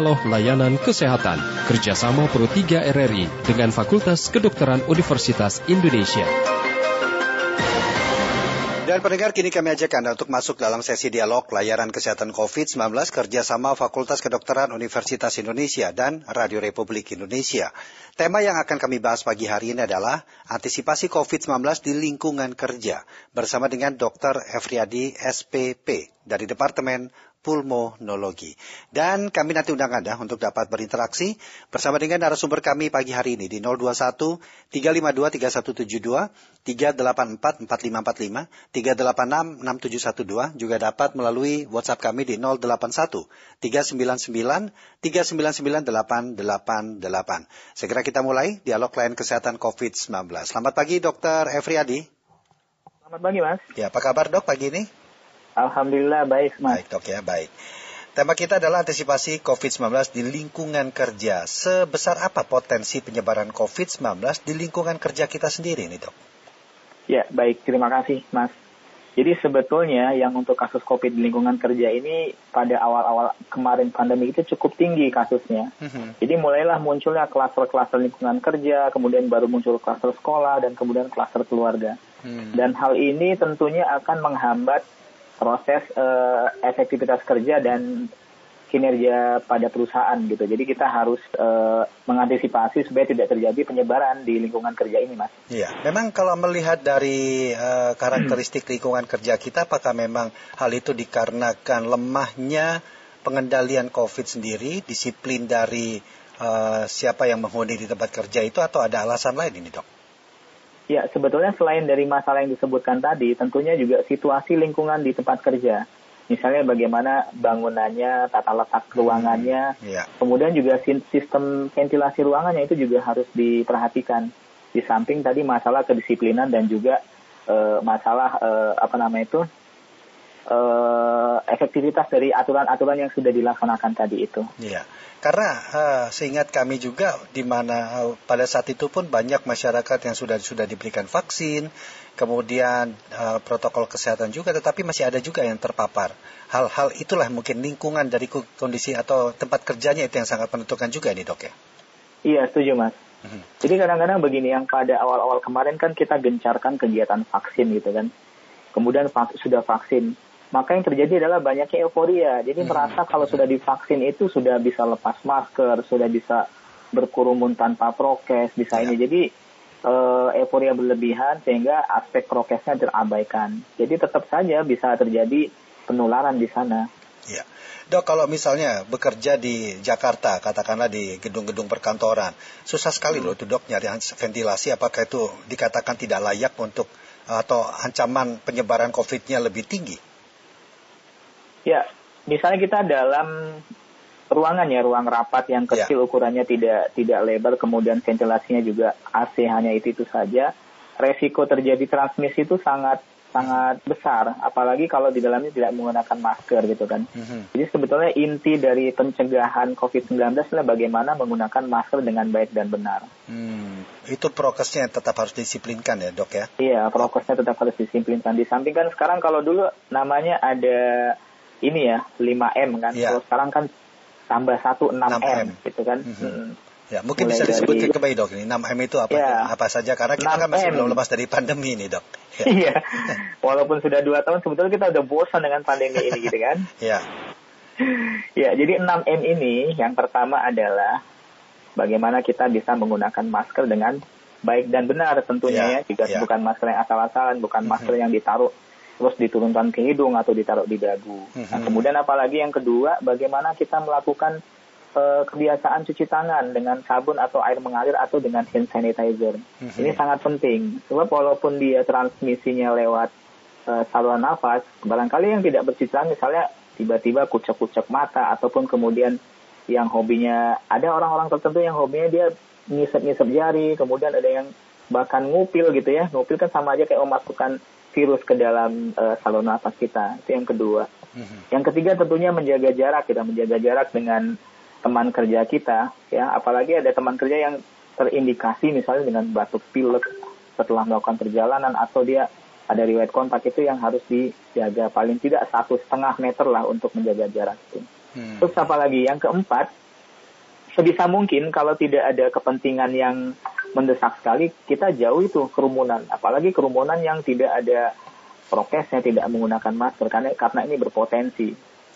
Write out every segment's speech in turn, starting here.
Dialog Layanan Kesehatan kerjasama Pro 3 RRI dengan Fakultas Kedokteran Universitas Indonesia. Dan pendengar kini kami ajak Anda untuk masuk dalam sesi dialog layanan kesehatan COVID-19 kerjasama Fakultas Kedokteran Universitas Indonesia dan Radio Republik Indonesia. Tema yang akan kami bahas pagi hari ini adalah antisipasi COVID-19 di lingkungan kerja bersama dengan Dr. Efriadi SPP dari Departemen pulmonologi. Dan kami nanti undang Anda untuk dapat berinteraksi bersama dengan narasumber kami pagi hari ini di 021 352 3172, 384 4545, 386 6712, juga dapat melalui WhatsApp kami di 081 399 399 888. Segera kita mulai dialog klien kesehatan COVID-19. Selamat pagi Dokter Efriadi. Selamat pagi Mas. Ya, apa kabar dok pagi ini? Alhamdulillah baik, Mas. Baik, dok ya, baik. Tema kita adalah antisipasi COVID-19 di lingkungan kerja. Sebesar apa potensi penyebaran COVID-19 di lingkungan kerja kita sendiri nih, dok? Ya, baik. Terima kasih, Mas. Jadi sebetulnya yang untuk kasus COVID di lingkungan kerja ini pada awal-awal kemarin pandemi itu cukup tinggi kasusnya. Mm-hmm. Jadi mulailah munculnya klaster-klaster lingkungan kerja, kemudian baru muncul klaster sekolah, dan kemudian klaster keluarga. Mm. Dan hal ini tentunya akan menghambat proses uh, efektivitas kerja dan kinerja pada perusahaan gitu. Jadi kita harus uh, mengantisipasi supaya tidak terjadi penyebaran di lingkungan kerja ini, Mas. Iya, memang kalau melihat dari uh, karakteristik lingkungan kerja kita, apakah memang hal itu dikarenakan lemahnya pengendalian COVID sendiri, disiplin dari uh, siapa yang menghuni di tempat kerja itu, atau ada alasan lain ini, dok? Ya, sebetulnya selain dari masalah yang disebutkan tadi, tentunya juga situasi lingkungan di tempat kerja. Misalnya bagaimana bangunannya, tata letak ruangannya, hmm, yeah. kemudian juga sistem ventilasi ruangannya itu juga harus diperhatikan. Di samping tadi masalah kedisiplinan dan juga uh, masalah uh, apa namanya itu uh, efektivitas dari aturan-aturan yang sudah dilaksanakan tadi itu. Iya. Karena uh, seingat kami juga di mana uh, pada saat itu pun banyak masyarakat yang sudah sudah diberikan vaksin, kemudian uh, protokol kesehatan juga, tetapi masih ada juga yang terpapar. Hal-hal itulah mungkin lingkungan dari kondisi atau tempat kerjanya itu yang sangat menentukan juga nih dok ya. Iya setuju mas. Hmm. Jadi kadang-kadang begini yang pada awal-awal kemarin kan kita gencarkan kegiatan vaksin gitu kan. Kemudian sudah vaksin, maka yang terjadi adalah banyaknya euforia. Jadi hmm. merasa kalau sudah divaksin itu sudah bisa lepas masker, sudah bisa berkurumun tanpa prokes, bisa ya. ini. Jadi uh, euforia berlebihan sehingga aspek prokesnya terabaikan. Jadi tetap saja bisa terjadi penularan di sana. Ya. Dok, kalau misalnya bekerja di Jakarta, katakanlah di gedung-gedung perkantoran, susah sekali loh itu dok nyari ventilasi, apakah itu dikatakan tidak layak untuk atau ancaman penyebaran COVID-nya lebih tinggi? Ya, misalnya kita dalam ruangan ya, ruang rapat yang ya. kecil ya. ukurannya tidak tidak lebar, kemudian ventilasinya juga AC hanya itu itu saja, resiko terjadi transmisi itu sangat sangat besar, apalagi kalau di dalamnya tidak menggunakan masker gitu kan. Mm-hmm. Jadi sebetulnya inti dari pencegahan COVID-19 adalah bagaimana menggunakan masker dengan baik dan benar. Hmm. Itu prokesnya tetap harus disiplinkan ya dok ya? Iya, prokesnya tetap harus disiplinkan. Di samping kan sekarang kalau dulu namanya ada ini ya 5M kan. Ya. Kalau sekarang kan tambah satu 6M, 6M. gitu kan. Mm -hmm. hmm. Ya, mungkin Mulai bisa disebutkan dari, kembali dok ini 6M itu apa ya, apa saja karena kita 6M. kan masih belum lepas dari pandemi ini dok. Ya. Iya. Walaupun sudah dua tahun sebetulnya kita udah bosan dengan pandemi ini gitu kan. Iya. ya, jadi 6M ini yang pertama adalah bagaimana kita bisa menggunakan masker dengan baik dan benar tentunya ya, ya. Juga ya. bukan masker yang asal-asalan, bukan mm -hmm. masker yang ditaruh terus diturunkan ke hidung atau ditaruh di dagu. Nah, mhm. kemudian apalagi yang kedua, bagaimana kita melakukan uh, kebiasaan cuci tangan dengan sabun atau air mengalir atau dengan hand sanitizer. Mm-hmm. Ini sangat penting. Sebab walaupun dia transmisinya lewat uh, saluran nafas, barangkali yang tidak bercuci tangan misalnya tiba-tiba kucek-kucek mata ataupun kemudian yang hobinya ada orang-orang tertentu yang hobinya dia ngisep-ngisep jari, kemudian ada yang bahkan ngupil gitu ya. Ngupil kan sama aja kayak memasukkan virus ke dalam uh, saluran nafas kita. Itu yang kedua. Mm-hmm. Yang ketiga tentunya menjaga jarak kita menjaga jarak dengan teman kerja kita ya apalagi ada teman kerja yang terindikasi misalnya dengan batuk pilek setelah melakukan perjalanan atau dia ada riwayat kontak itu yang harus dijaga paling tidak satu setengah meter lah untuk menjaga jarak itu. Hmm. Terus apa lagi? Yang keempat, sebisa mungkin kalau tidak ada kepentingan yang mendesak sekali, kita jauh itu kerumunan. Apalagi kerumunan yang tidak ada prokesnya, tidak menggunakan masker karena karena ini berpotensi.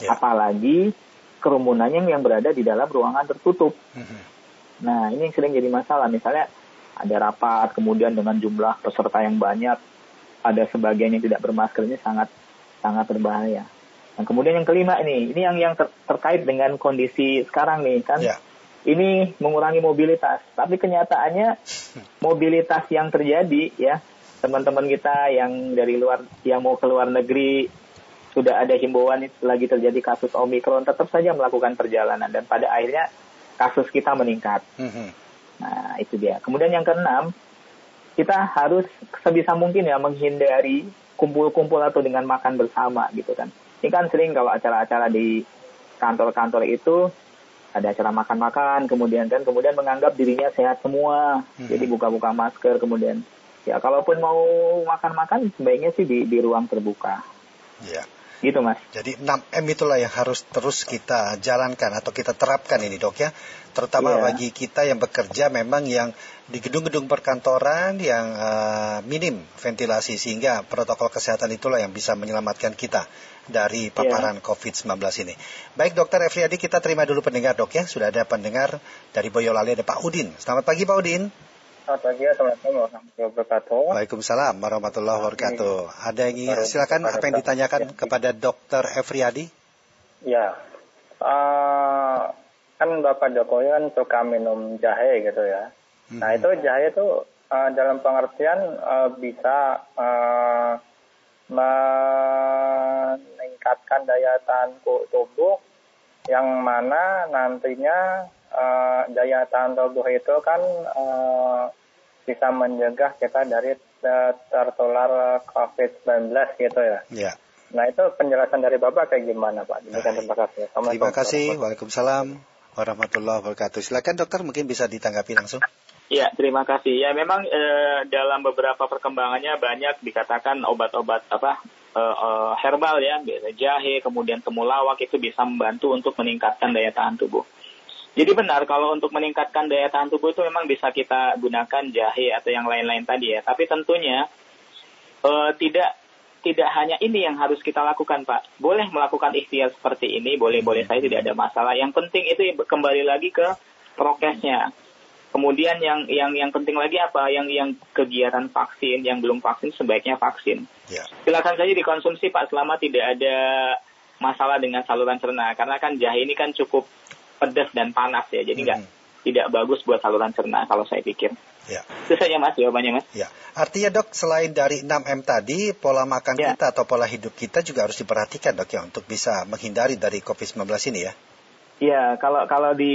Yeah. Apalagi kerumunannya yang berada di dalam ruangan tertutup. Mm-hmm. Nah, ini yang sering jadi masalah. Misalnya ada rapat, kemudian dengan jumlah peserta yang banyak, ada sebagian yang tidak bermasker ini sangat sangat berbahaya. Dan kemudian yang kelima ini, ini yang yang ter, terkait dengan kondisi sekarang nih kan. Yeah ini mengurangi mobilitas. Tapi kenyataannya mobilitas yang terjadi ya teman-teman kita yang dari luar yang mau ke luar negeri sudah ada himbauan lagi terjadi kasus omikron tetap saja melakukan perjalanan dan pada akhirnya kasus kita meningkat. Mm-hmm. Nah itu dia. Kemudian yang keenam kita harus sebisa mungkin ya menghindari kumpul-kumpul atau dengan makan bersama gitu kan. Ini kan sering kalau acara-acara di kantor-kantor itu ada acara makan-makan kemudian kan kemudian menganggap dirinya sehat semua. Hmm. jadi buka-buka masker kemudian ya kalaupun mau makan-makan sebaiknya sih di di ruang terbuka. Ya. Gitu mas. Jadi 6M itulah yang harus terus kita jalankan atau kita terapkan ini dok ya. Terutama yeah. bagi kita yang bekerja memang yang di gedung-gedung perkantoran yang uh, minim ventilasi sehingga protokol kesehatan itulah yang bisa menyelamatkan kita dari iya. paparan yeah. COVID-19 ini. Baik Dokter Efriadi kita terima dulu pendengar dok ya. Sudah ada pendengar dari Boyolali ada Pak Udin. Selamat pagi Pak Udin. Selamat pagi, Assalamualaikum warahmatullahi wabarakatuh. Waalaikumsalam warahmatullahi wabarakatuh. Ada yang ingin silakan apa yang ditanyakan kepada Dokter Efriadi? Ya, uh, kan Bapak Jokowi kan suka minum jahe gitu ya. Nah itu jahe itu uh, dalam pengertian uh, bisa uh, meningkatkan daya tahan tubuh yang mana nantinya uh, daya tahan tubuh itu kan uh, bisa mencegah kita dari tertular COVID-19 gitu ya. Ya. Nah itu penjelasan dari Bapak kayak gimana Pak? terima kasih. Terima kasih. Waalaikumsalam warahmatullahi wabarakatuh. Silakan dokter mungkin bisa ditanggapi langsung. Ya, terima kasih. Ya, memang e, dalam beberapa perkembangannya banyak dikatakan obat-obat apa e, herbal ya, jahe, kemudian temulawak itu bisa membantu untuk meningkatkan daya tahan tubuh. Jadi benar kalau untuk meningkatkan daya tahan tubuh itu memang bisa kita gunakan jahe atau yang lain-lain tadi ya. Tapi tentunya e, tidak tidak hanya ini yang harus kita lakukan Pak. Boleh melakukan ikhtiar seperti ini, boleh-boleh saya tidak ada masalah. Yang penting itu kembali lagi ke prokesnya Kemudian yang yang yang penting lagi apa? Yang yang kegiatan vaksin, yang belum vaksin sebaiknya vaksin. Ya. Silakan saja dikonsumsi Pak selama tidak ada masalah dengan saluran cerna karena kan jahe ini kan cukup pedas dan panas ya. Jadi nggak hmm. tidak bagus buat saluran cerna kalau saya pikir. Ya. Itu saja Mas jawabannya Mas. Ya. Artinya dok selain dari 6M tadi pola makan ya. kita atau pola hidup kita juga harus diperhatikan dok ya untuk bisa menghindari dari COVID-19 ini ya. Iya, kalau kalau di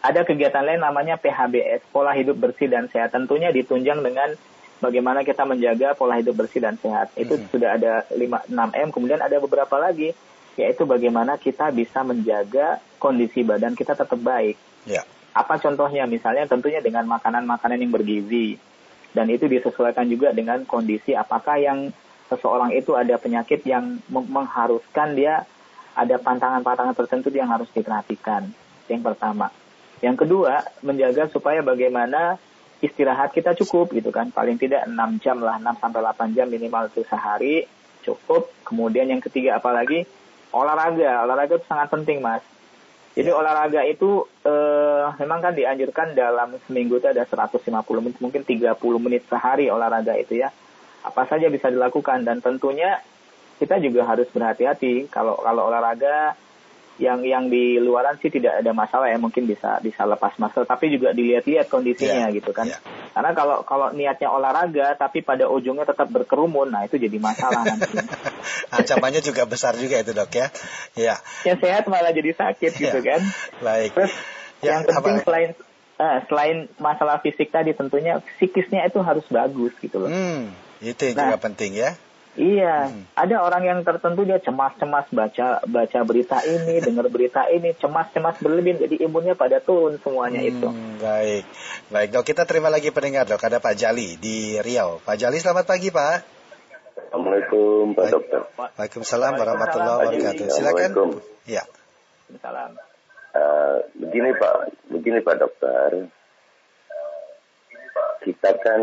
ada kegiatan lain namanya PHBS, pola hidup bersih dan sehat. Tentunya ditunjang dengan bagaimana kita menjaga pola hidup bersih dan sehat. Itu mm -hmm. sudah ada 5 6M, kemudian ada beberapa lagi yaitu bagaimana kita bisa menjaga kondisi badan kita tetap baik. Yeah. Apa contohnya? Misalnya tentunya dengan makanan-makanan yang bergizi. Dan itu disesuaikan juga dengan kondisi apakah yang seseorang itu ada penyakit yang mengharuskan dia ada pantangan-pantangan tertentu yang harus diperhatikan. Yang pertama. Yang kedua, menjaga supaya bagaimana istirahat kita cukup gitu kan. Paling tidak 6 jam lah, 6 sampai 8 jam minimal itu sehari cukup. Kemudian yang ketiga apalagi olahraga. Olahraga itu sangat penting, Mas. Jadi olahraga itu eh, memang kan dianjurkan dalam seminggu itu ada 150 menit, mungkin 30 menit sehari olahraga itu ya. Apa saja bisa dilakukan dan tentunya kita juga harus berhati-hati kalau kalau olahraga yang yang di luaran sih tidak ada masalah ya mungkin bisa bisa lepas masker tapi juga dilihat-lihat kondisinya yeah, gitu kan. yeah. karena kalau kalau niatnya olahraga tapi pada ujungnya tetap berkerumun nah itu jadi masalah nanti. Ancamannya juga besar juga itu dok ya. Ya yang sehat malah jadi sakit gitu yeah. kan. Baik. Terus ya, yang penting apa? selain uh, selain masalah fisik tadi tentunya psikisnya itu harus bagus gitu loh. Hmm, itu yang nah, juga penting ya Iya, hmm. ada orang yang tertentu dia cemas-cemas baca baca berita ini, dengar berita ini, cemas-cemas berlebih, jadi imunnya pada turun semuanya hmm, itu. Baik, baik dok kita terima lagi pendengar dok ada Pak Jali di Riau. Pak Jali selamat pagi Pak. Assalamualaikum Pak Dokter. Waalaikumsalam warahmatullahi wabarakatuh. Silakan. Ya. Salam. Uh, begini Pak, begini Pak Dokter, kita kan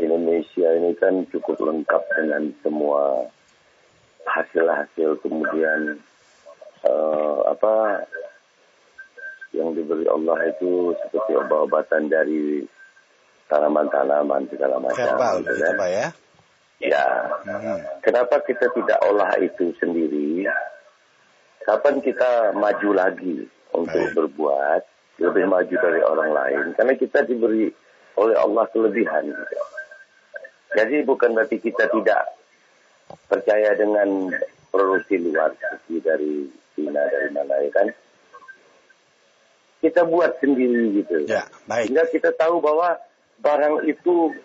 Indonesia ini kan cukup lengkap dengan semua hasil-hasil kemudian uh, apa yang diberi Allah itu seperti obat-obatan dari tanaman-tanaman segala macam. Herbal, gitu, ya. Pak ya? Ya. Hmm. Kenapa kita tidak olah itu sendiri? Kapan kita maju lagi untuk Baik. berbuat lebih maju dari orang lain? Karena kita diberi oleh Allah kelebihan. Jadi bukan berarti kita tidak percaya dengan produksi luar seperti dari Cina dari mana ya kan? Kita buat sendiri gitu. Ya, baik. Sehingga kita tahu bahwa barang itu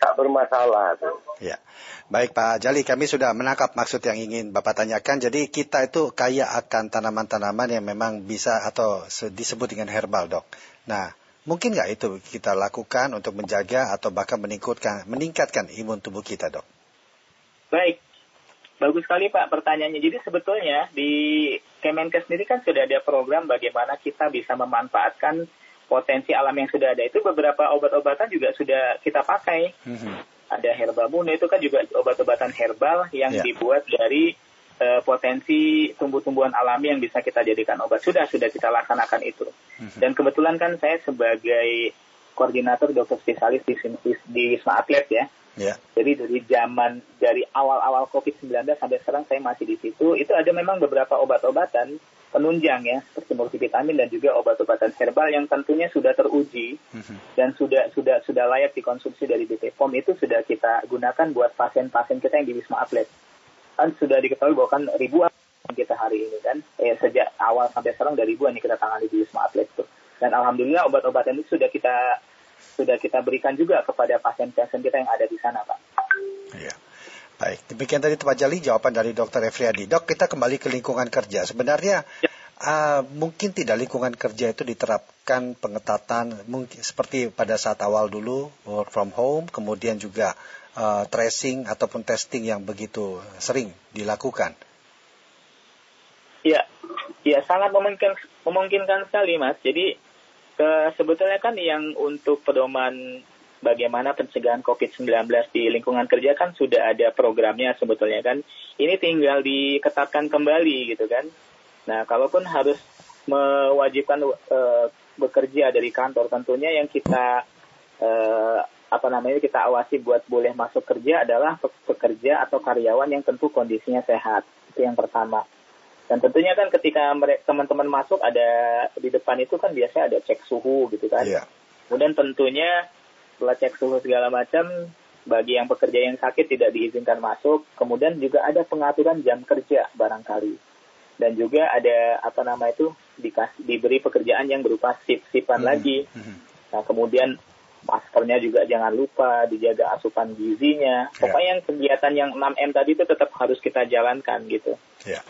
tak bermasalah. Tuh. Ya, baik Pak Jali, kami sudah menangkap maksud yang ingin Bapak tanyakan. Jadi kita itu kaya akan tanaman-tanaman yang memang bisa atau disebut dengan herbal, dok. Nah, mungkin nggak itu kita lakukan untuk menjaga atau bahkan meningkatkan, meningkatkan imun tubuh kita, dok? Baik, bagus sekali Pak pertanyaannya. Jadi sebetulnya di Kemenkes sendiri kan sudah ada program bagaimana kita bisa memanfaatkan potensi alam yang sudah ada itu beberapa obat-obatan juga sudah kita pakai. Mm-hmm. Ada herbal mune itu kan juga obat-obatan herbal yang yeah. dibuat dari uh, potensi tumbuh-tumbuhan alami yang bisa kita jadikan obat. Sudah sudah kita laksanakan itu. Mm-hmm. Dan kebetulan kan saya sebagai koordinator dokter spesialis di, di, di Wisma Atlet ya. Yeah. Jadi dari zaman dari awal-awal COVID-19 sampai sekarang saya masih di situ. Itu ada memang beberapa obat-obatan penunjang ya seperti multivitamin dan juga obat-obatan herbal yang tentunya sudah teruji mm-hmm. dan sudah sudah sudah layak dikonsumsi dari BPOM itu sudah kita gunakan buat pasien-pasien kita yang di Wisma Atlet kan sudah diketahui bahwa kan ribuan kita hari ini kan eh, sejak awal sampai sekarang dari ribuan yang kita tangani di Wisma Atlet itu dan alhamdulillah obat-obatan itu sudah kita sudah kita berikan juga kepada pasien-pasien kita yang ada di sana pak. Iya. Baik, demikian tadi Pak Jali jawaban dari Dr. Efriadi. Dok, kita kembali ke lingkungan kerja. Sebenarnya ya. uh, mungkin tidak lingkungan kerja itu diterapkan pengetatan mungkin seperti pada saat awal dulu work from home, kemudian juga uh, tracing ataupun testing yang begitu sering dilakukan. Ya, ya sangat memungkinkan memungkinkan sekali, Mas. Jadi ke, sebetulnya kan yang untuk pedoman bagaimana pencegahan COVID-19 di lingkungan kerja kan sudah ada programnya sebetulnya kan. Ini tinggal diketatkan kembali gitu kan. Nah, kalaupun harus mewajibkan uh, bekerja dari kantor, tentunya yang kita uh, apa namanya kita awasi buat boleh masuk kerja adalah pekerja atau karyawan yang tentu kondisinya sehat. Itu yang pertama. Dan tentunya kan ketika teman-teman masuk ada di depan itu kan biasanya ada cek suhu gitu kan. Yeah. Kemudian tentunya setelah cek suhu segala macam bagi yang pekerja yang sakit tidak diizinkan masuk kemudian juga ada pengaturan jam kerja barangkali dan juga ada apa nama itu dikasih diberi pekerjaan yang berupa sip-sipan hmm. lagi hmm. nah kemudian maskernya juga jangan lupa dijaga asupan gizinya ya. pokoknya yang kegiatan yang 6M tadi itu tetap harus kita jalankan gitu ya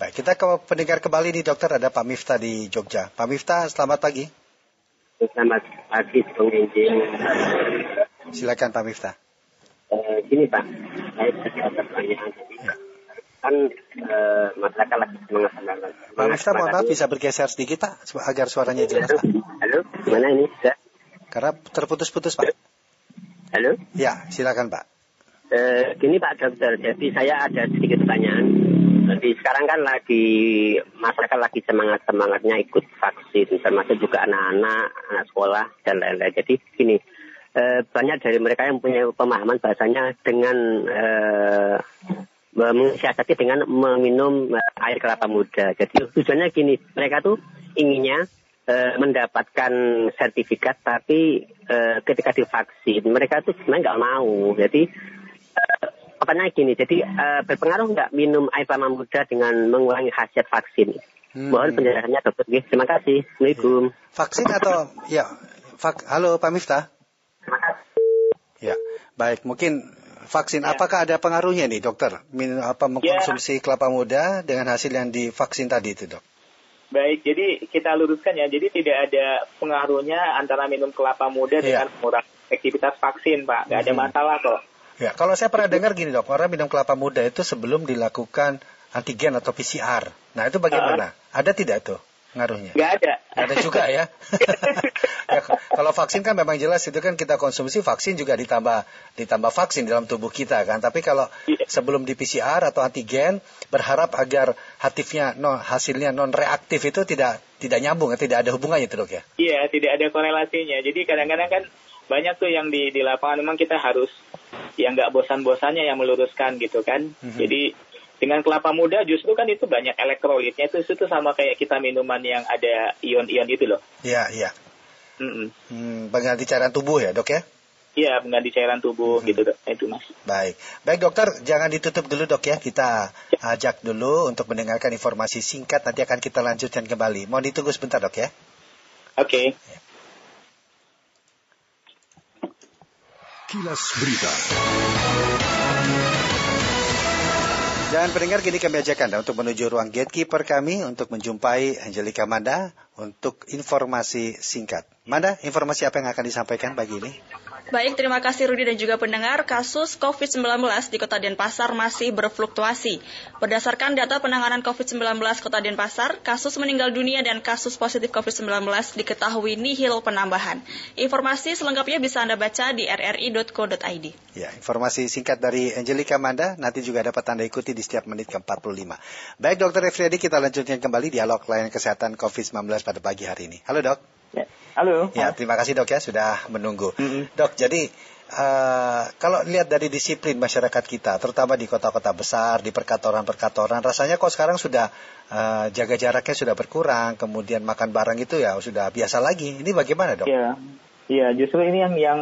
baik kita ke pendengar kembali nih dokter ada Pak Miftah di Jogja Pak Miftah selamat pagi Selamat pagi, Bung Injing. Silakan Pak Miftah. Uh, gini Pak, saya ada pertanyaan tadi. Ya. Kan uh, masyarakat lagi semangat. Pak Miftah, mohon maaf bisa bergeser sedikit Pak, agar suaranya jelas Pak. Halo, gimana ini? Bisa? Karena terputus-putus Pak. Halo? Ya, silakan Pak. Uh, gini Pak Dokter, jadi saya ada sedikit pertanyaan. Jadi sekarang kan lagi masyarakat lagi semangat semangatnya ikut vaksin, termasuk juga anak-anak, anak sekolah dan lain-lain. Jadi gini, eh, banyak dari mereka yang punya pemahaman bahasanya dengan eh, mensiasati dengan meminum air kelapa muda. Jadi tujuannya gini, mereka tuh inginnya eh, mendapatkan sertifikat, tapi eh, ketika divaksin mereka tuh sebenarnya nggak mau. Jadi eh, pertanyaan gini, jadi uh, berpengaruh nggak minum air kelapa muda dengan mengurangi khasiat vaksin? Hmm. Mohon penjelasannya dokter. Terima kasih. Assalamualaikum. Ya. Vaksin atau ya, vak, halo Pak Miftah. Ya, baik. Mungkin vaksin. Ya. Apakah ada pengaruhnya nih dokter? Min, apa mengkonsumsi ya. kelapa muda dengan hasil yang divaksin tadi itu dok? Baik, jadi kita luruskan ya. Jadi tidak ada pengaruhnya antara minum kelapa muda ya. dengan mengurangi efektivitas vaksin, Pak. Gak ada hmm. masalah kok. Ya, kalau saya pernah dengar gini dok, orang minum kelapa muda itu sebelum dilakukan antigen atau PCR. Nah itu bagaimana? Uh, Ada tidak tuh ngaruhnya? Nggak ada. Nggak ada juga ya. ya. Kalau vaksin kan memang jelas itu kan kita konsumsi vaksin juga ditambah ditambah vaksin dalam tubuh kita kan. Tapi kalau iya. sebelum di PCR atau antigen berharap agar hatifnya non hasilnya non reaktif itu tidak tidak nyambung, tidak ada hubungannya itu dok ya? Iya, tidak ada korelasinya. Jadi kadang-kadang kan banyak tuh yang di di lapangan memang kita harus yang nggak bosan-bosannya yang meluruskan gitu kan. Mm-hmm. Jadi dengan kelapa muda justru kan itu banyak elektrolitnya itu itu sama kayak kita minuman yang ada ion-ion itu loh. Iya iya. Mm-mm. Hmm, pengganti cairan tubuh ya dok ya? Iya, pengganti cairan tubuh hmm. gitu dok, itu mas. Baik, baik dokter, jangan ditutup dulu dok ya. Kita ajak dulu untuk mendengarkan informasi singkat. Nanti akan kita lanjutkan kembali. Mohon ditunggu sebentar dok ya. Oke. Okay. Ya. Kilas Berita. Dan pendengar kini kami ajak Anda untuk menuju ruang gatekeeper kami untuk menjumpai Angelika Manda untuk informasi singkat. Manda, informasi apa yang akan disampaikan pagi ini? Baik, terima kasih Rudi dan juga pendengar. Kasus COVID-19 di Kota Denpasar masih berfluktuasi. Berdasarkan data penanganan COVID-19 Kota Denpasar, kasus meninggal dunia dan kasus positif COVID-19 diketahui nihil penambahan. Informasi selengkapnya bisa Anda baca di rri.co.id. Ya, informasi singkat dari Angelika Manda nanti juga dapat Anda ikuti di setiap menit ke-45. Baik, Dr. Efriadi, kita lanjutkan kembali dialog layanan kesehatan COVID-19 pada pagi hari ini. Halo, Dok. Ya. Halo. Ya, terima kasih dok ya sudah menunggu. Mm -hmm. Dok, jadi uh, kalau lihat dari disiplin masyarakat kita, terutama di kota-kota besar, di perkantoran-perkantoran, rasanya kok sekarang sudah uh, jaga jaraknya sudah berkurang, kemudian makan barang itu ya sudah biasa lagi. Ini bagaimana dok? Iya, iya justru ini yang yang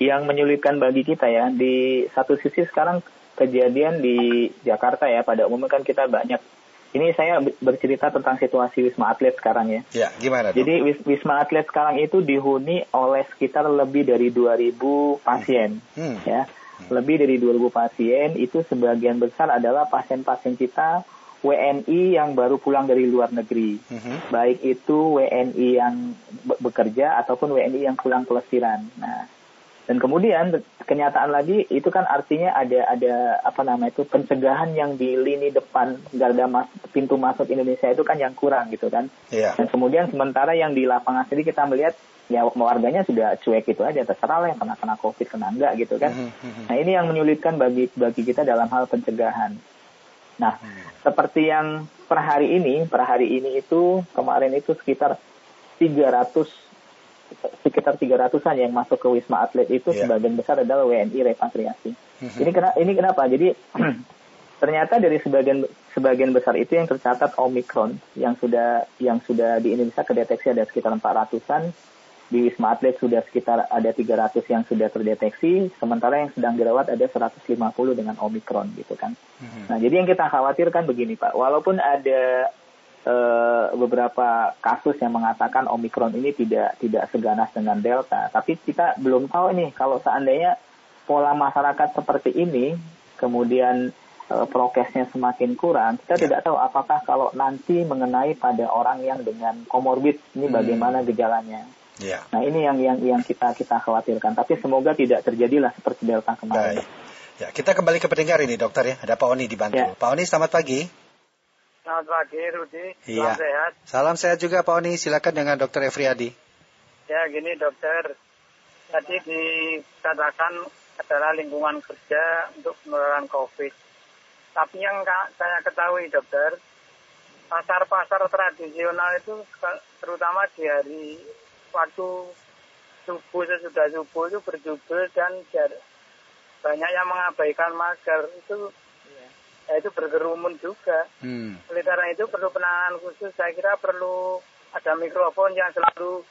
yang menyulitkan bagi kita ya. Di satu sisi sekarang kejadian di Jakarta ya, pada umumnya kan kita banyak ini saya bercerita tentang situasi Wisma Atlet sekarang ya. Ya, gimana? Jadi Wisma Atlet sekarang itu dihuni oleh sekitar lebih dari 2000 pasien, hmm. ya. Hmm. Lebih dari 2000 pasien itu sebagian besar adalah pasien-pasien kita WNI yang baru pulang dari luar negeri. Hmm. Baik itu WNI yang bekerja ataupun WNI yang pulang pelesiran. Nah, dan kemudian kenyataan lagi itu kan artinya ada ada apa namanya itu pencegahan yang di lini depan garda mas, pintu masuk Indonesia itu kan yang kurang gitu kan. Yeah. Dan kemudian sementara yang di lapangan sendiri kita melihat ya warganya sudah cuek itu aja terserah lah yang kena kena covid kena enggak gitu kan. Mm -hmm. Nah ini yang menyulitkan bagi bagi kita dalam hal pencegahan. Nah seperti yang per hari ini per hari ini itu kemarin itu sekitar 300 sekitar 300-an yang masuk ke Wisma Atlet itu yeah. sebagian besar adalah WNI repatriasi. Mm-hmm. Ini kenapa? Ini kenapa? Jadi ternyata dari sebagian sebagian besar itu yang tercatat Omicron yang sudah yang sudah di Indonesia kedeteksi ada sekitar 400-an di Wisma Atlet sudah sekitar ada 300 yang sudah terdeteksi, sementara yang sedang dirawat ada 150 dengan Omicron gitu kan. Mm-hmm. Nah, jadi yang kita khawatirkan begini Pak, walaupun ada uh, beberapa kasus yang mengatakan Omikron ini tidak tidak seganas dengan Delta. Tapi kita belum tahu ini kalau seandainya pola masyarakat seperti ini, kemudian uh, prokesnya semakin kurang, kita ya. tidak tahu apakah kalau nanti mengenai pada orang yang dengan komorbid ini hmm. bagaimana gejalanya. Ya. Nah ini yang yang yang kita kita khawatirkan. Tapi semoga tidak terjadilah seperti Delta kemarin. Baik. Ya, kita kembali ke pendengar ini dokter ya. Ada Pak Oni di Bantul. Ya. Pak Oni selamat pagi. Selamat pagi, Rudi. Iya. Salam sehat. Salam sehat juga, Pak Oni. Silakan dengan Dokter Efriadi. Ya, gini, Dokter. Tadi dikatakan adalah lingkungan kerja untuk penularan COVID. Tapi yang saya ketahui, Dokter, pasar-pasar tradisional itu terutama di hari waktu subuh sesudah subuh itu berjubel dan banyak yang mengabaikan masker itu ya itu berkerumun juga. Hmm. Oleh karena itu perlu penanganan khusus. Saya kira perlu ada mikrofon yang selalu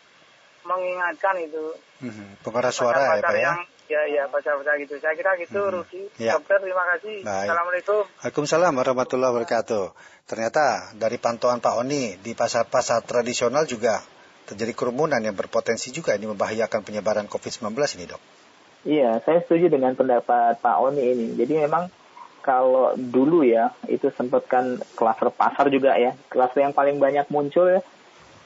mengingatkan itu. Hmm. Pengeras suara ya Pak ya? Yang, ya, ya, pasar-pasar gitu. Saya kira gitu, hmm. Rudi. Ya. Dokter, terima kasih. Baik. Assalamualaikum. Waalaikumsalam warahmatullahi wabarakatuh. Ternyata dari pantauan Pak Oni, di pasar-pasar tradisional juga terjadi kerumunan yang berpotensi juga ini membahayakan penyebaran COVID-19 ini, dok. Iya, saya setuju dengan pendapat Pak Oni ini. Jadi memang kalau dulu ya itu sempat kan klaster pasar juga ya klaster yang paling banyak muncul ya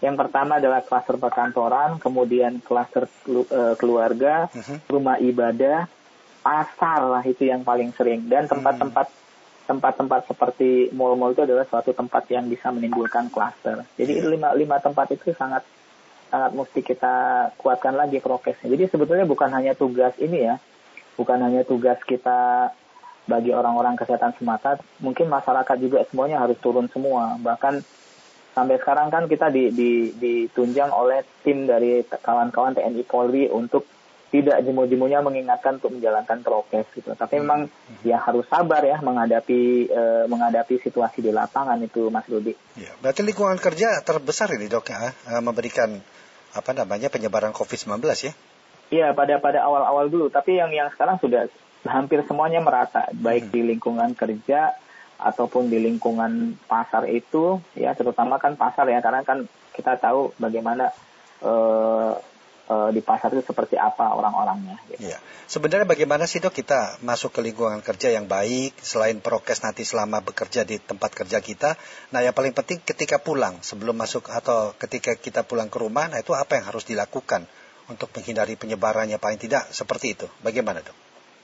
yang pertama adalah klaster perkantoran kemudian klaster uh, keluarga uh-huh. rumah ibadah pasar lah itu yang paling sering dan tempat-tempat tempat-tempat seperti mall-mall itu adalah suatu tempat yang bisa menimbulkan klaster. Jadi yeah. lima lima tempat itu sangat sangat mesti kita kuatkan lagi prokesnya. Jadi sebetulnya bukan hanya tugas ini ya, bukan hanya tugas kita bagi orang-orang kesehatan semata, mungkin masyarakat juga semuanya harus turun semua. Bahkan sampai sekarang kan kita di, di, ditunjang oleh tim dari kawan-kawan TNI Polri untuk tidak jemu-jemunya mengingatkan untuk menjalankan prokes gitu. Tapi hmm. memang ya harus sabar ya menghadapi uh, menghadapi situasi di lapangan itu Mas Rudi. Ya, berarti lingkungan kerja terbesar ini dok ya uh, memberikan apa namanya penyebaran COVID-19 ya? Iya pada pada awal-awal dulu. Tapi yang yang sekarang sudah hampir semuanya merata baik hmm. di lingkungan kerja ataupun di lingkungan pasar itu ya terutama kan pasar ya karena kan kita tahu bagaimana uh, uh, di pasar itu seperti apa orang-orangnya. Gitu. Iya. Sebenarnya bagaimana sih dok kita masuk ke lingkungan kerja yang baik selain prokes nanti selama bekerja di tempat kerja kita. Nah yang paling penting ketika pulang sebelum masuk atau ketika kita pulang ke rumah, nah itu apa yang harus dilakukan untuk menghindari penyebarannya paling tidak seperti itu. Bagaimana dok?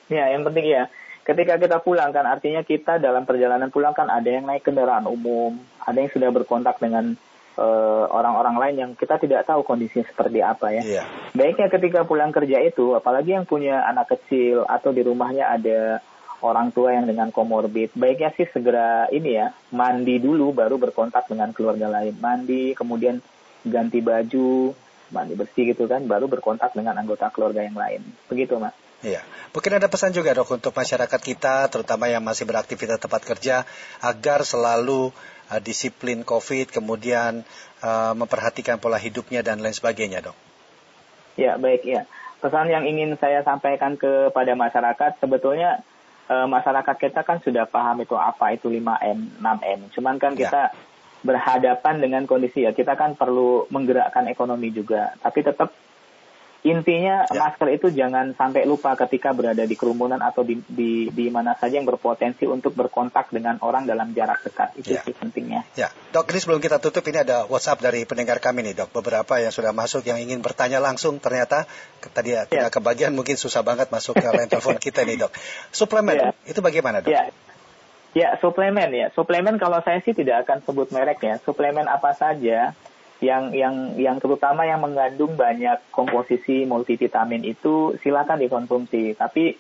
Ya yang penting ya ketika kita pulang kan artinya kita dalam perjalanan pulang kan ada yang naik kendaraan umum, ada yang sudah berkontak dengan Eh, orang-orang uh, lain yang kita tidak tahu kondisinya seperti apa ya. Yeah. Baiknya ketika pulang kerja itu, apalagi yang punya anak kecil atau di rumahnya ada orang tua yang dengan komorbid, baiknya sih segera ini ya, mandi dulu baru berkontak dengan keluarga lain. Mandi, kemudian ganti baju, mandi bersih gitu kan, baru berkontak dengan anggota keluarga yang lain. Begitu, Mas. Iya. Mungkin ada pesan juga dok untuk masyarakat kita, terutama yang masih beraktivitas tempat kerja, agar selalu uh, disiplin COVID, kemudian uh, memperhatikan pola hidupnya dan lain sebagainya, dok. Ya, baik ya. Pesan yang ingin saya sampaikan kepada masyarakat, sebetulnya uh, masyarakat kita kan sudah paham itu apa itu 5M, 6M. Cuman kan ya. kita berhadapan dengan kondisi ya, kita kan perlu menggerakkan ekonomi juga. Tapi tetap Intinya ya. masker itu jangan sampai lupa ketika berada di kerumunan atau di, di, di mana saja yang berpotensi untuk berkontak dengan orang dalam jarak dekat. Itu ya. sih pentingnya. Ya, dok ini sebelum kita tutup ini ada WhatsApp dari pendengar kami nih dok. Beberapa yang sudah masuk yang ingin bertanya langsung ternyata tadi ya, tidak kebagian mungkin susah banget masuk ke line telepon kita nih dok. Suplemen ya. itu bagaimana dok? Ya. Ya, suplemen ya. Suplemen kalau saya sih tidak akan sebut merek ya. Suplemen apa saja yang yang yang terutama yang mengandung banyak komposisi multivitamin itu silakan dikonsumsi. Tapi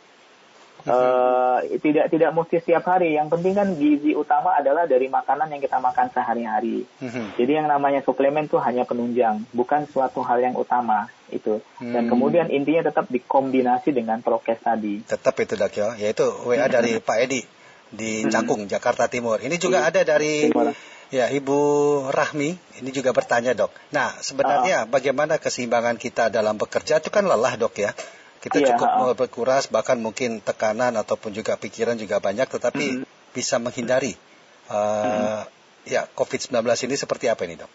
uh, tidak tidak mesti setiap hari. Yang penting kan gizi utama adalah dari makanan yang kita makan sehari-hari. Uh-huh. jadi yang namanya suplemen itu hanya penunjang bukan suatu hal yang utama itu. Dan hmm. kemudian intinya tetap dikombinasi dengan prokes tadi. Tetap itu dok ya. Yaitu WA dari Pak Edi di Cakung Jakarta Timur. Ini juga iya. ada dari Timur Ya, Ibu Rahmi ini juga bertanya dok. Nah, sebenarnya uh. bagaimana keseimbangan kita dalam bekerja itu kan lelah dok ya. Kita yeah, cukup uh. berkuras, bahkan mungkin tekanan ataupun juga pikiran juga banyak, tetapi mm. bisa menghindari uh, mm. ya COVID-19 ini seperti apa ini dok?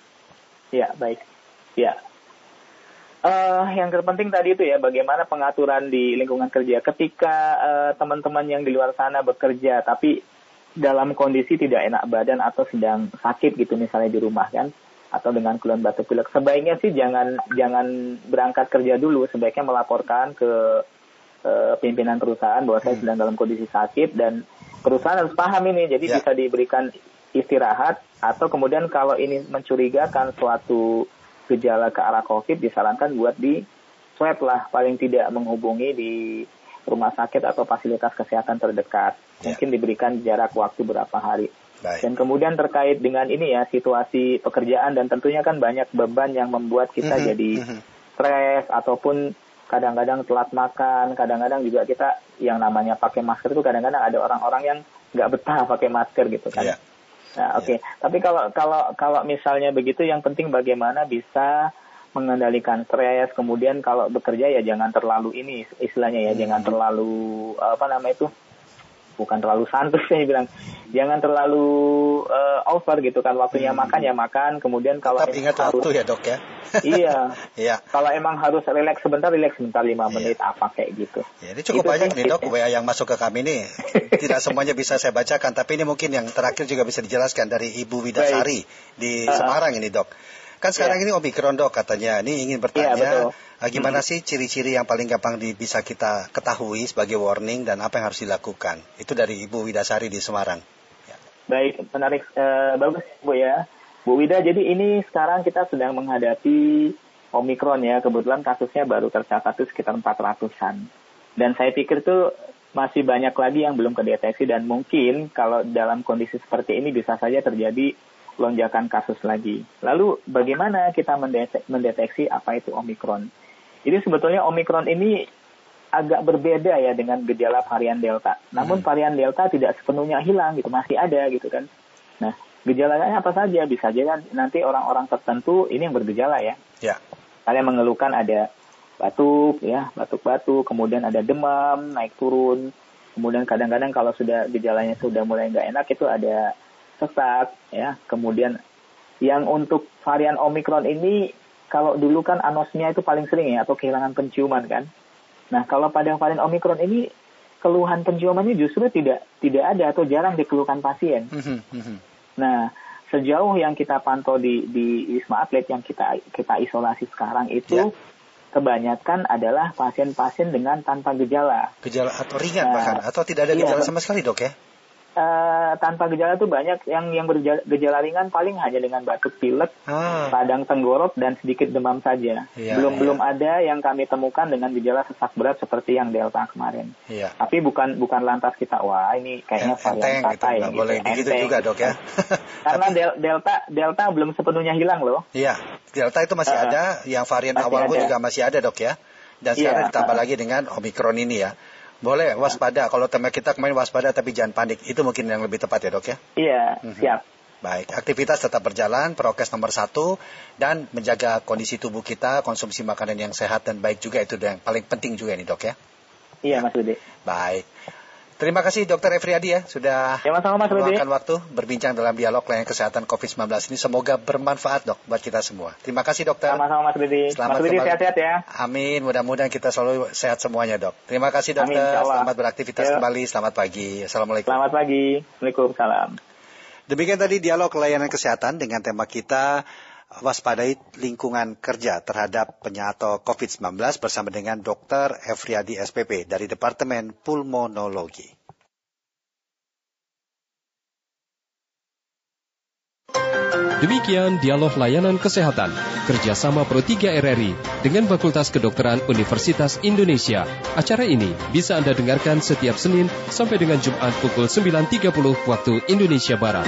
Ya, baik. Ya, Uh, yang terpenting tadi itu ya bagaimana pengaturan di lingkungan kerja ketika uh, teman-teman yang di luar sana bekerja tapi dalam kondisi tidak enak badan atau sedang sakit gitu misalnya di rumah kan? Atau dengan keluhan batuk pilek. Sebaiknya sih jangan jangan berangkat kerja dulu. Sebaiknya melaporkan ke uh, pimpinan perusahaan bahwa saya hmm. sedang dalam kondisi sakit dan perusahaan harus paham ini. Jadi yeah. bisa diberikan istirahat atau kemudian kalau ini mencurigakan suatu gejala ke arah COVID disarankan buat di swab lah. Paling tidak menghubungi di rumah sakit atau fasilitas kesehatan terdekat. Ya. Mungkin diberikan jarak waktu berapa hari. Baik. Dan kemudian terkait dengan ini ya situasi pekerjaan dan tentunya kan banyak beban yang membuat kita mm -hmm. jadi -hmm. stres ataupun kadang-kadang telat makan, kadang-kadang juga kita yang namanya pakai masker itu kadang-kadang ada orang-orang yang nggak betah pakai masker gitu kan. Yeah. Nah, oke. Okay. Yeah. Tapi kalau kalau kalau misalnya begitu yang penting bagaimana bisa mengendalikan stres kemudian kalau bekerja ya jangan terlalu ini istilahnya ya hmm. jangan terlalu apa nama itu bukan terlalu santai saya bilang. Jangan terlalu uh, over gitu kan waktunya hmm. makan ya makan kemudian kalau Tetap ingat harus, waktu ya dok ya. Iya. Iya. Kalau emang harus relax sebentar relax sebentar lima iya. menit apa kayak gitu. Ya, ini cukup itu banyak nih dok WA yang masuk ke kami nih. Tidak semuanya bisa saya bacakan tapi ini mungkin yang terakhir juga bisa dijelaskan dari Ibu Widasari Baik. di uh, Semarang ini dok Kan sekarang ya. ini Omikron dok katanya. Ini ingin bertanya, ya, betul. gimana hmm. sih ciri-ciri yang paling gampang di, bisa kita ketahui sebagai warning dan apa yang harus dilakukan? Itu dari Ibu Widasari di Semarang. Baik, menarik, uh, bagus Bu ya. Bu Wida, jadi ini sekarang kita sedang menghadapi Omikron ya, kebetulan kasusnya baru tercatat itu sekitar 400-an. Dan saya pikir tuh masih banyak lagi yang belum kedeteksi dan mungkin kalau dalam kondisi seperti ini bisa saja terjadi lonjakan kasus lagi. Lalu bagaimana kita mendeteksi apa itu Omikron? Jadi sebetulnya Omikron ini agak berbeda ya dengan gejala varian Delta. Namun hmm. varian Delta tidak sepenuhnya hilang gitu, masih ada gitu kan. Nah, gejalanya apa saja? Bisa aja kan nanti orang-orang tertentu ini yang bergejala ya. Ya. Kalian mengeluhkan ada batuk ya, batuk-batuk, kemudian ada demam, naik turun. Kemudian kadang-kadang kalau sudah gejalanya sudah mulai nggak enak itu ada sesak ya. Kemudian yang untuk varian Omikron ini kalau dulu kan anosmia itu paling sering ya atau kehilangan penciuman kan. Nah, kalau pada varian Omikron ini keluhan penciumannya justru tidak tidak ada atau jarang dikeluhkan pasien. Mhm, mhm. Nah, sejauh yang kita pantau di di Wisma Atlet yang kita kita isolasi sekarang itu yeah kebanyakan adalah pasien-pasien dengan tanpa gejala. Gejala atau ringan nah, bahkan atau tidak ada iya, gejala sama sekali dok ya? Uh, tanpa gejala itu banyak yang yang bergejala ringan paling hanya dengan batuk pilek, ah. radang tenggorok dan sedikit demam saja. Iya, belum iya. belum ada yang kami temukan dengan gejala sesak berat seperti yang delta kemarin. Iya. Tapi bukan bukan lantas kita wah ini kayaknya varian gitu, ya, gitu. boleh begitu juga dok ya. Karena del, delta delta belum sepenuhnya hilang loh. Iya, delta itu masih uh, ada, yang varian awal pun juga masih ada dok ya. Dan sekarang iya, ditambah uh, lagi dengan omikron ini ya. Boleh waspada. Kalau tema kita kemarin waspada tapi jangan panik. Itu mungkin yang lebih tepat ya dok ya? Iya, mm-hmm. siap. Baik, aktivitas tetap berjalan, prokes nomor satu, dan menjaga kondisi tubuh kita, konsumsi makanan yang sehat dan baik juga itu yang paling penting juga nih dok ya? Iya Mas Budi. Baik. Terima kasih Dokter Efriadi ya sudah ya, sama, meluangkan waktu berbincang dalam dialog layanan kesehatan COVID-19 ini. Semoga bermanfaat dok buat kita semua. Terima kasih dokter. Sama-sama Mas Budi. Selamat Mas Budi sehat-sehat ya. Amin. Mudah-mudahan kita selalu sehat semuanya dok. Terima kasih dokter. Amin, Selamat beraktivitas Yo. kembali. Selamat pagi. Assalamualaikum. Selamat pagi. Waalaikumsalam. Demikian tadi dialog layanan kesehatan dengan tema kita waspadai lingkungan kerja terhadap penyakit COVID-19 bersama dengan Dr. Efriadi SPP dari Departemen Pulmonologi. Demikian dialog layanan kesehatan kerjasama Pro 3 RRI dengan Fakultas Kedokteran Universitas Indonesia. Acara ini bisa Anda dengarkan setiap Senin sampai dengan Jumat pukul 9.30 waktu Indonesia Barat.